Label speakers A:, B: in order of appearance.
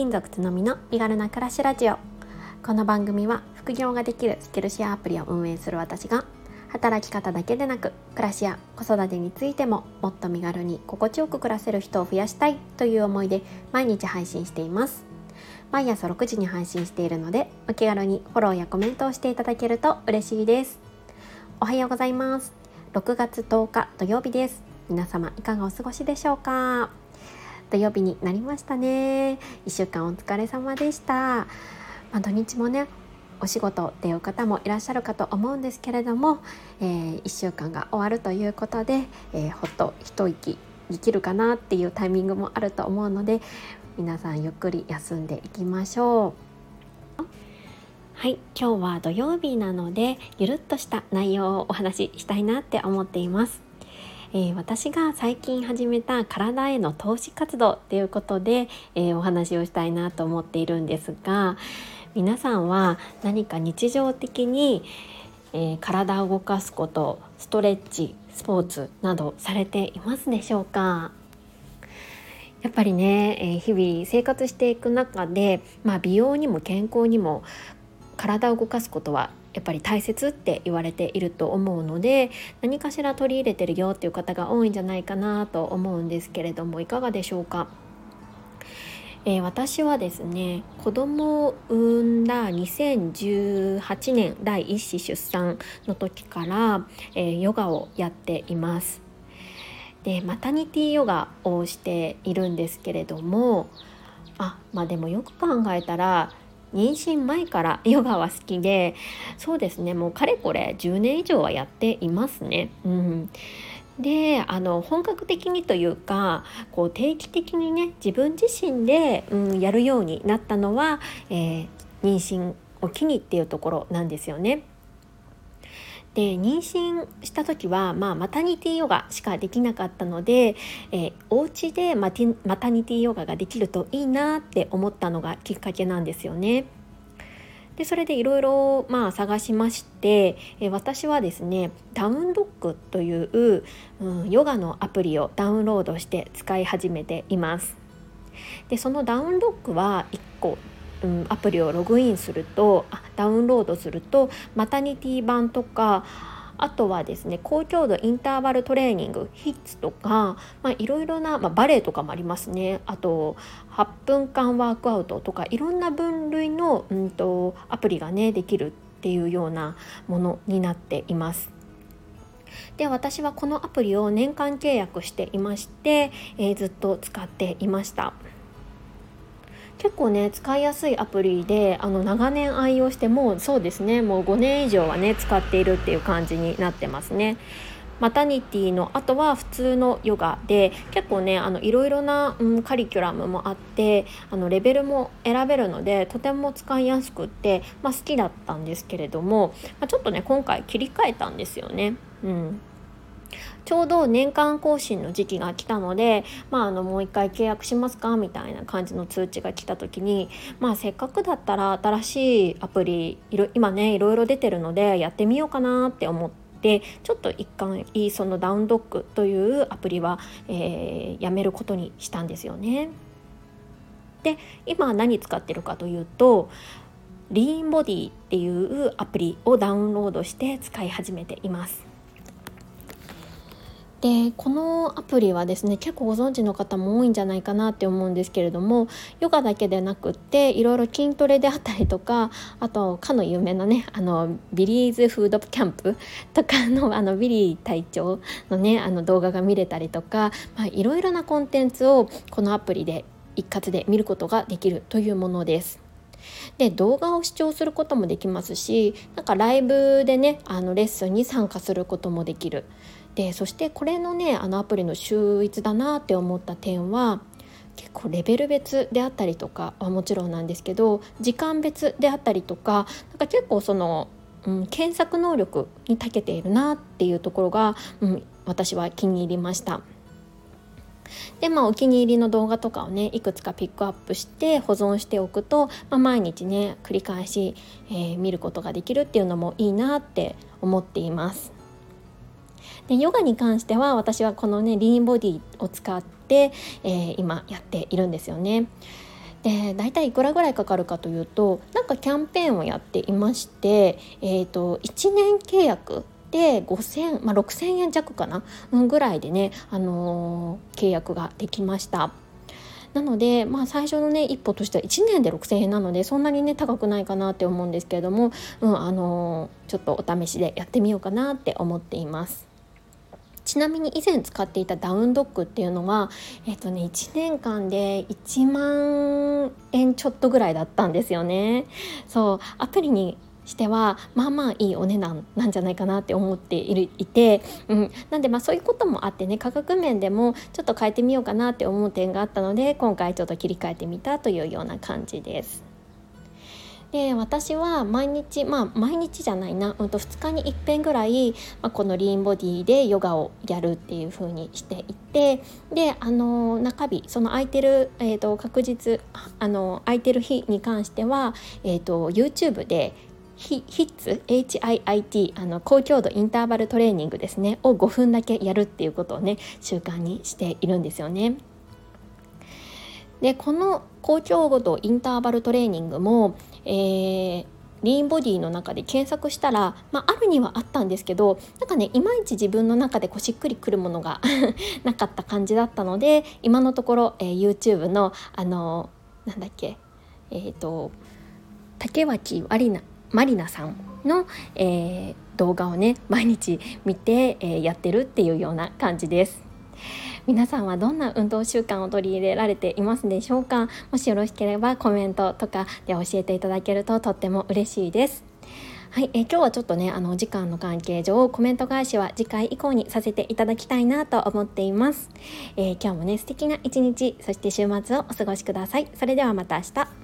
A: 勤族つのみの身軽な暮らしラジオ。この番組は副業ができるスキルシェアアプリを運営する私が働き方だけでなく暮らしや子育てについてももっと身軽に心地よく暮らせる人を増やしたいという思いで毎日配信しています。毎朝6時に配信しているのでお気軽にフォローやコメントをしていただけると嬉しいです。おはようございます。6月10日土曜日です。皆様いかがお過ごしでしょうか？土曜日になりましたね。1週間お疲れ様でした、まあ、土日もねお仕事っていう方もいらっしゃるかと思うんですけれども、えー、1週間が終わるということで、えー、ほっと一息できるかなっていうタイミングもあると思うので皆さんゆっくり休んでいきましょう。はい今日は土曜日なのでゆるっとした内容をお話ししたいなって思っています。えー、私が最近始めた体への投資活動っていうことで、えー、お話をしたいなと思っているんですが皆さんは何か日常的に、えー、体を動かすことストレッチスポーツなどされていますでしょうか？やっぱりね、え日々生活していく中で、まあ、美容にも健康にも体を動かすことはやっぱり大切って言われていると思うので何かしら取り入れてるよっていう方が多いんじゃないかなと思うんですけれどもいかがでしょうか、えー、私はですね子供を産んだ2018年第一子出産の時から、えー、ヨガをやっています。でマタニティヨガをしているんですけれどもあまあでもよく考えたら妊娠前からヨガは好きでそうですねもうかれこれ10年以上はやっていますね。うんであの本格的にというかこう定期的にね自分自身で、うん、やるようになったのは、えー、妊娠を機にっていうところなんですよね。で妊娠した時は、まあ、マタニティヨガしかできなかったので、えー、お家でマティマタニティヨガができるといいなって思ったのがきっかけなんですよね。でそれでいろいろ探しまして、えー、私はですねダウンロックという、うん、ヨガのアプリをダウンロードして使い始めています。でそのダウンロックは1個うん、アプリをログインするとダウンロードするとマタニティ版とかあとはですね高強度インターバルトレーニングヒッツとか、いろいろな、まあ、バレエとかもありますねあと8分間ワークアウトとかいろんな分類の、うんと、アプリがねできるっていうようなものになっています。で私はこのアプリを年間契約していまして、えー、ずっと使っていました。結構ね使いやすいアプリであの長年愛用してもうそうですねもう5年以上はね使っているっていう感じになってますね。マタニティの後は普通のヨガで結構ねあのいろいろな、うん、カリキュラムもあってあのレベルも選べるのでとても使いやすくって、まあ、好きだったんですけれども、まあ、ちょっとね今回切り替えたんですよね。うんちょうど年間更新の時期が来たので、まあ、あのもう一回契約しますかみたいな感じの通知が来た時に、まあ、せっかくだったら新しいアプリ今ねいろいろ出てるのでやってみようかなって思って。ちょっと一貫そのダウンドックというアプリは、えー、やめることにしたんですよね。で今何使ってるかというとリーンボディっていうアプリをダウンロードして使い始めています。でこのアプリはですね結構ご存知の方も多いんじゃないかなって思うんですけれどもヨガだけでなくっていろいろ筋トレであったりとかあとかの有名なねあのビリーズブートキャンプとかのあのビリー隊長のねあの動画が見れたりとか、いろいろなコンテンツをこのアプリで一括で見ることができるというものです。で動画を視聴することもできますしなんかライブでねあのレッスンに参加することもできるでそしてこれのねあのアプリの秀逸だなって思った点は結構レベル別であったりとかはもちろんなんですけど時間別であったりとかなんか結構その、うん、検索能力に長けているなっていうところが、うん、私は気に入りました。でまあお気に入りの動画とかをねいくつかピックアップして保存しておくと、まあ、毎日ね繰り返し、えー、見ることができるっていうのもいいなって思っています。でヨガに関しては私はこのねリーンボディを使って、えー、今やっているんですよね。で大体いくらぐらいかかるかというとなんかキャンペーンをやっていまして、えーと、1年契約で5000、まあ、6000円弱かな、ぐらいでね、あのー、契約ができました。なので、まあ、最初のね一歩としては1年で6,000円なのでそんなにね高くないかなって思うんですけれども、うんあのー、ちょっとお試しでやってみようかなって思っています。ちなみに以前使っていたダウンドッグっていうのは、えっとね、1年間で1万円ちょっとぐらいだったんですよね。そうアプリにしてはまあまあいいお値段なんじゃないかなって思っているいて、うん、なんでまあそういうこともあってね価格面でもちょっと変えてみようかなって思う点があったので今回ちょっと切り替えてみたというような感じです。で私は毎日まあ毎日じゃないな、うん、と2日にいっぺんぐらい、まあ、このリーンボディでヨガをやるっていう風にしていてであの中日その空いてる、えーと、確実あの空いてる日に関しては、えーと、YouTube でヒッツ HIIT あの高強度インターバルトレーニングですねを5分だけやるっていうことをね習慣にしているんですよね。でこの高強度インターバルトレーニングも、えー、リーンボディの中で検索したら、まあ、あるにはあったんですけどなんかねいまいち自分の中でこしっくりくるものが なかった感じだったので今のところ、えー、YouTube のあのなんだっけえっ、ー、と竹脇まりなまりなさんの、えー、動画をね毎日見て、えー、やってるっていうような感じです。皆さんはどんな運動習慣を取り入れられていますでしょうか？もしよろしければコメントとかで教えていただけるととっても嬉しいです。はい、え今日はちょっとねあの時間の関係上コメント返しは次回以降にさせていただきたいなと思っています、えー、今日もね素敵な一日そして週末をお過ごしください。それではまた明日。